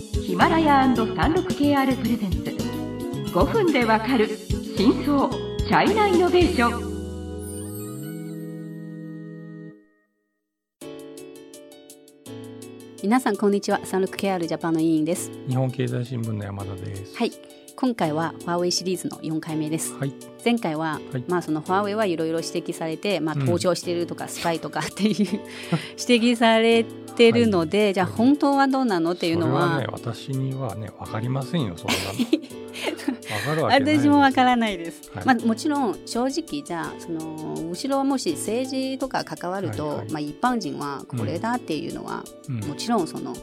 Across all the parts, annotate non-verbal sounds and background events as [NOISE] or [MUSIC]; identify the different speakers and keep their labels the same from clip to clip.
Speaker 1: ヒマラヤ &36KR プレゼンツ。5分でわかる真相チャイナイノベーション。
Speaker 2: 皆さんこんにちは。36KR ジャパンの委員です。
Speaker 3: 日本経済新聞の山田です。
Speaker 2: はい今回はファーウェイシリーズの4回目です。
Speaker 3: はい。
Speaker 2: 前回は、
Speaker 3: はい。
Speaker 2: まあそのファーウェイはいろいろ指摘されて、まあ、
Speaker 3: うん。
Speaker 2: 登場してるとかスパイとか [LAUGHS] っていう [LAUGHS] 指摘されてるので、じゃあ本当はどうなのっていうのは。
Speaker 3: それはね、私にはね、わかりませんよ、そんなの。[LAUGHS]
Speaker 2: 私もわからないです、
Speaker 3: はい。
Speaker 2: まあ、もちろん正直じゃあその後ろもし政治とか関わると、
Speaker 3: はいはい。
Speaker 2: まあ、一般人はこれだっていうのは、
Speaker 3: うん。
Speaker 2: もちろんその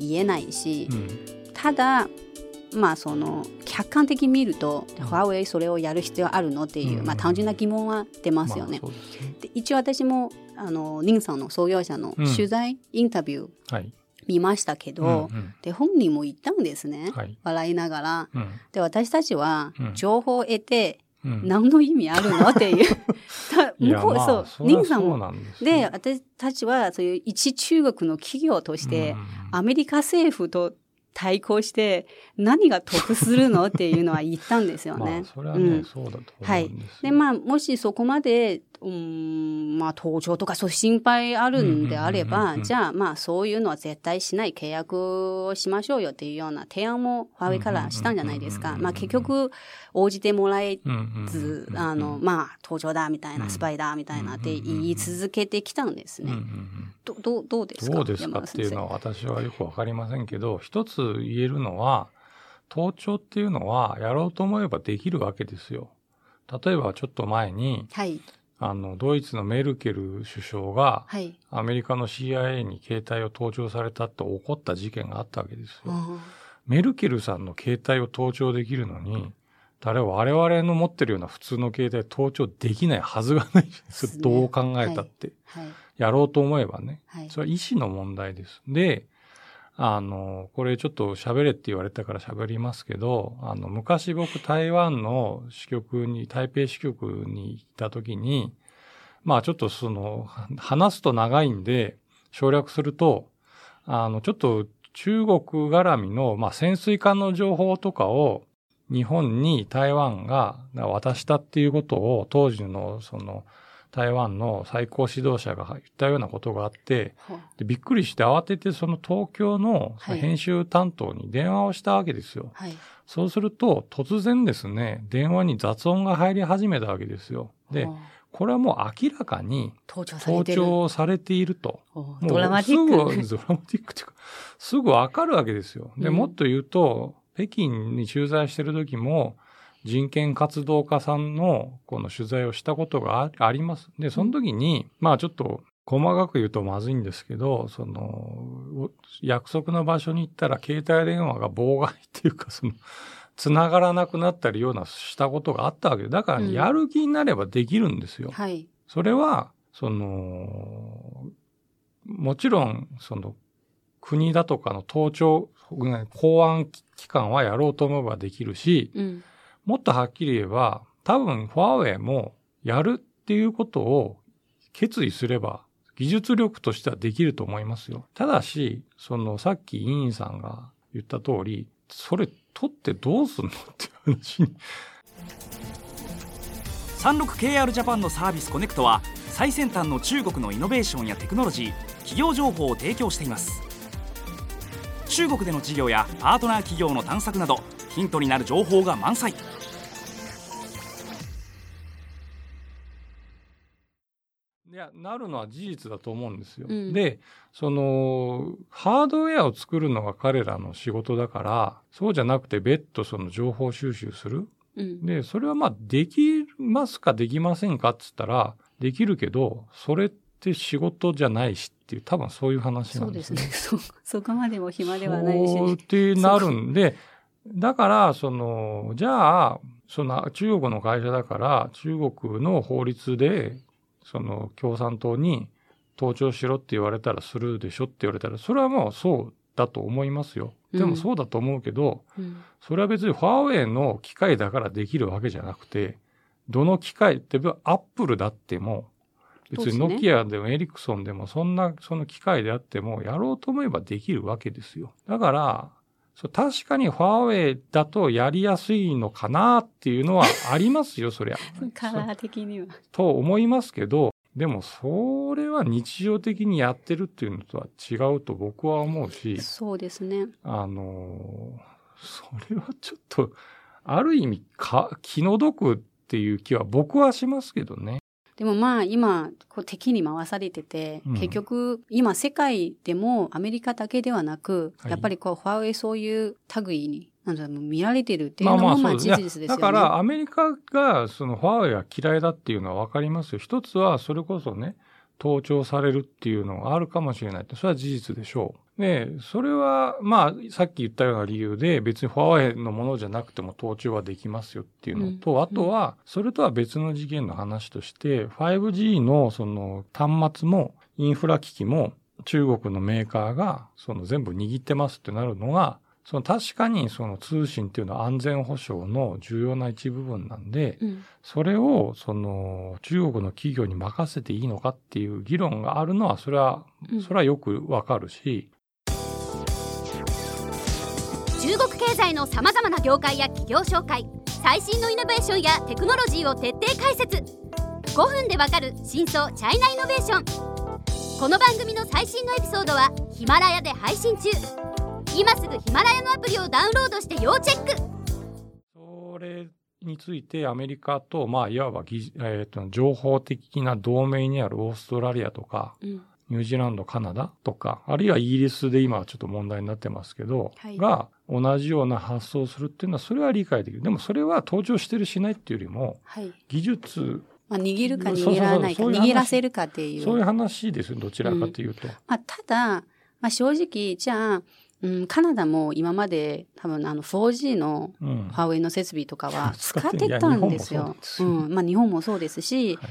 Speaker 2: 言えないし、
Speaker 3: うん。
Speaker 2: ただまあその客観的に見ると、ファーウェイそれをやる必要あるのっていう、
Speaker 3: うん
Speaker 2: まあ、単純な疑問は出ますよね。
Speaker 3: まあで
Speaker 2: 一応私もあのニンさんの創業者の
Speaker 3: うん
Speaker 2: 取材、インタビュー
Speaker 3: はい。
Speaker 2: 見ましたけど、
Speaker 3: うんうん
Speaker 2: で本人も言ったんですね、
Speaker 3: はい。
Speaker 2: 笑いながら。
Speaker 3: うん。
Speaker 2: で私たちは
Speaker 3: うん
Speaker 2: 情報を得て
Speaker 3: うん。
Speaker 2: 何の意味あるのっていう [LAUGHS] 向こう、
Speaker 3: まあ
Speaker 2: そうさんも
Speaker 3: です
Speaker 2: で
Speaker 3: よ
Speaker 2: 私たちはそういう一中国の企業として、
Speaker 3: うん
Speaker 2: アメリカ政府と対抗して何が得するの？っていうのは言ったんですよ
Speaker 3: まあ
Speaker 2: ね。
Speaker 3: それはね、
Speaker 2: うん
Speaker 3: そうだと思
Speaker 2: はい。
Speaker 3: で
Speaker 2: まあもしそこまでうんまあ登場とかそういう心配あるんであれば
Speaker 3: うん
Speaker 2: じゃあまあそういうのは絶対しない契約をしましょうよっていうような提案もファーウェイからしたんじゃないですか。まあ結局応じてもらえず
Speaker 3: うん
Speaker 2: あのまあ登場だみたいな
Speaker 3: うん
Speaker 2: スパイだみたいなって言い続けてきたんですね。どどうどうですか？
Speaker 3: どうですかっていうのは私はよくわかりませんけど、一つ言えるのは、盗聴っていうのはやろうと思えばできるわけですよ。例えばちょっと前に、
Speaker 2: はい
Speaker 3: あの、ドイツのメルケル首相が、
Speaker 2: はい。
Speaker 3: アメリカの CIA に携帯を盗聴されたと起こった事件があったわけですよ。
Speaker 2: うん
Speaker 3: メルケルさんの携帯を盗聴できるのに、誰は我々の持ってるような普通の携帯盗聴できないはずがないです
Speaker 2: ね
Speaker 3: どう考えたって。
Speaker 2: はい
Speaker 3: やろうと思えばね。
Speaker 2: はい
Speaker 3: それは意思の問題です。で、あの、これちょっと喋れって言われたから喋りますけど、あの、昔僕台湾の支局に、台北支局に行った時に、まあちょっとその、話すと長いんで、省略すると、あの、ちょっと中国絡みの、まあ潜水艦の情報とかを日本に台湾が渡したっていうことを当時のその台湾の最高指導者が言ったようなことがあって、でびっくりして慌ててその東京の編集担当に電話をしたわけですよ。
Speaker 2: はい。
Speaker 3: そうすると突然ですね、電話に雑音が入り始めたわけですよ。でこれはもう明らかに
Speaker 2: 盗聴され
Speaker 3: 盗
Speaker 2: てる。
Speaker 3: 聴されていると。もう
Speaker 2: ドラマティック。
Speaker 3: すぐ、ドラマティックっていうか、すぐわかるわけですよ。で、
Speaker 2: うん
Speaker 3: もっと言うと、北京に駐在してる時も、人権活動家さんのこの取材をしたことがああります。で、その時に、まあちょっと細かく言うとまずいんですけど、その、お約束の場所に行ったら携帯電話が妨害っていうか、その、繋がらなくなったりようなしたことがあったわけで、だからね、
Speaker 2: うん
Speaker 3: やる気になればできるんですよ。
Speaker 2: はい。
Speaker 3: それは、その、もちろん、その、国だとかの盗聴、うん公安機関はやろうと思えばできるし、
Speaker 2: うん。
Speaker 3: もっとはっきり言えば、多分、ファーウェイもやるっていうことを決意すれば、技術力としてはできると思いますよ。ただし、その、さっき委員さんが言った通り、それ取ってどうすんのっていう話に。
Speaker 4: 36KR ジャパンのサービスコネクトは最先端の中国のイノベーションやテクノロジー企業情報を提供しています。中国での事業やパートナー企業の探索などヒントになる情報が満載。
Speaker 3: や、なるのは事実だと思うんですよ。
Speaker 2: うん
Speaker 3: で、その、ハードウェアを作るのが彼らの仕事だから、そうじゃなくて別途その情報収集する。
Speaker 2: うん。
Speaker 3: で、それはまあ、できますかできませんかっつったら、できるけど、それって仕事じゃないしっていう、多分そういう話なですね。
Speaker 2: そうんですね。[LAUGHS] そ、そこまでも暇ではないし。
Speaker 3: そうってなるんで、だから、その、じゃあ、その中国の会社だから、中国の法律で、その共産党に盗聴しろって言われたらするでしょって言われたら、それはもうそうだと思いますよ。で
Speaker 2: うん
Speaker 3: もそうだと思うけど、
Speaker 2: うん
Speaker 3: それは別にファーウェイの機械だからできるわけじゃなくて、どの機械って、アップルだっても、別にノキアでもエリクソンでもそんなその機械であってもやろうと思えばできるわけですよ。だから、そう確かにファーウェイだとやりやすいのかなっていうのはありますよ、[LAUGHS] そりゃ。
Speaker 2: カラー的には。
Speaker 3: と思いますけど、でもそれは日常的にやってるっていうのとは違うと僕は思うし、
Speaker 2: そうですね。
Speaker 3: あの、それはちょっと、ある意味か、気の毒っていう気は僕はしますけどね。
Speaker 2: でもまあ今こう敵に回されてて、
Speaker 3: うん
Speaker 2: 結局今世界でもアメリカだけではなく、
Speaker 3: はい
Speaker 2: やっぱりこうファーウェイそういう類になんだろう見られてるっていうのもまあ事実ですよね。
Speaker 3: だからアメリカがそのファーウェイは嫌いだっていうのは分かりますよ。一つはそれこそね、盗聴されるっていうのがあるかもしれないって、それは事実でしょう。で、それはまあさっき言ったような理由で別にファーウェイのものじゃなくても盗聴はできますよっていうのと、
Speaker 2: うん
Speaker 3: あとはそれとは別の次元の話として、5G のその端末もインフラ機器も中国のメーカーがその全部握ってますってなるのが、その確かにその通信っていうのは安全保障の重要な一部分なんで、
Speaker 2: うん。
Speaker 3: それをその中国の企業に任せていいのかっていう議論があるのは、それは
Speaker 2: う、ん。
Speaker 3: それはよくわかるし、
Speaker 5: 中国経済のさまざまな業界や企業紹介最新のイノベーションやテクノロジーを徹底解説。5分でわかる真相チャイナイノベーション。この番組の最新のエピソードはヒマラヤで配信中今すぐヒマラヤのアプリをダウンロードして要チェック。
Speaker 3: それについてアメリカと、まあ、いわば技、えーと情報的な同盟にあるオーストラリアとか、
Speaker 2: うん。
Speaker 3: ニュージーランド、カナダとか、あるいはイギリスで今はちょっと問題になってますけど、
Speaker 2: はい。
Speaker 3: が同じような発想をするっていうのは、それは理解できる。でもそれは登場してるしないっていうよりも、
Speaker 2: はい。
Speaker 3: 技術、
Speaker 2: まあ、握るか握らないか握らせるかっていう。
Speaker 3: そういう話ですよ、どちらかというと。
Speaker 2: まあ、ただ、まあ、正直じゃあ、うん、カナダも今まで多分あの 4G の
Speaker 3: うん。
Speaker 2: ファーウェイの設備とかは使
Speaker 3: 使っ
Speaker 2: ってたんですよ。
Speaker 3: 日本もそう
Speaker 2: ん、まあ日本もそうですし、
Speaker 3: はい。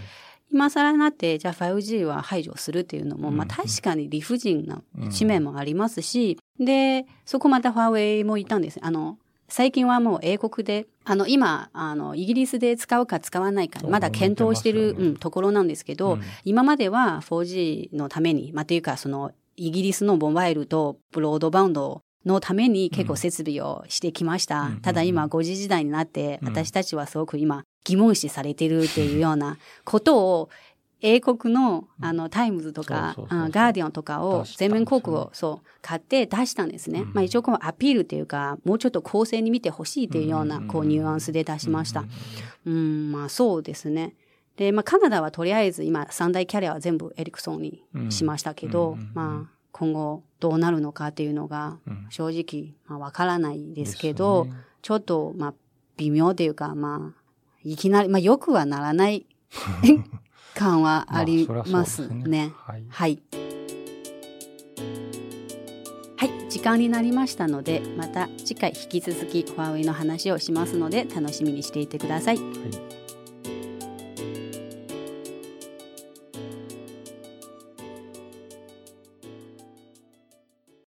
Speaker 2: 今更になってじゃあ 5G は排除するっていうのも、
Speaker 3: うん
Speaker 2: まあ確かに理不尽な一面もありますし、で、そこまたファーウェイもいたんです。あの、最近はもう英国で、あの、今、あの、イギリスで使うか使わないか、まだ検討してる、うん、ところなんですけど、
Speaker 3: うん。
Speaker 2: 今までは 4G のために、まあ、というか、その、イギリスのモバイルとブロードバウンドのために結構設備をしてきました。
Speaker 3: うん
Speaker 2: ただ今 5G 時代になって、
Speaker 3: うん
Speaker 2: 私たちはすごく今疑問視されてるっていうようなことを、英国の、あの、タイムズとか、ガーディアンとかを全面広告を、そう、買って出したんですね。
Speaker 3: うん
Speaker 2: まあ一応このアピールっていうか、もうちょっと公正に見てほしいっていうような、
Speaker 3: うん
Speaker 2: こう、ニュアンスで出しました
Speaker 3: うん。
Speaker 2: うん、まあそうですね。で、まあカナダはとりあえず今三大キャリアは全部エリクソンにしましたけど、
Speaker 3: うん
Speaker 2: まあ今後どうなるのかっていうのが
Speaker 3: うん。
Speaker 2: 正直まあわからないですけど、
Speaker 3: ね。
Speaker 2: ちょっとまあ微妙っていうかまあいきなり、まあよくはならない [LAUGHS] 感はあります
Speaker 3: そうですね。
Speaker 2: ね。
Speaker 3: はい。
Speaker 2: はい。はい、時間になりましたので、また次回引き続きファーウェイの話をしますので、楽しみにしていてください。
Speaker 3: はい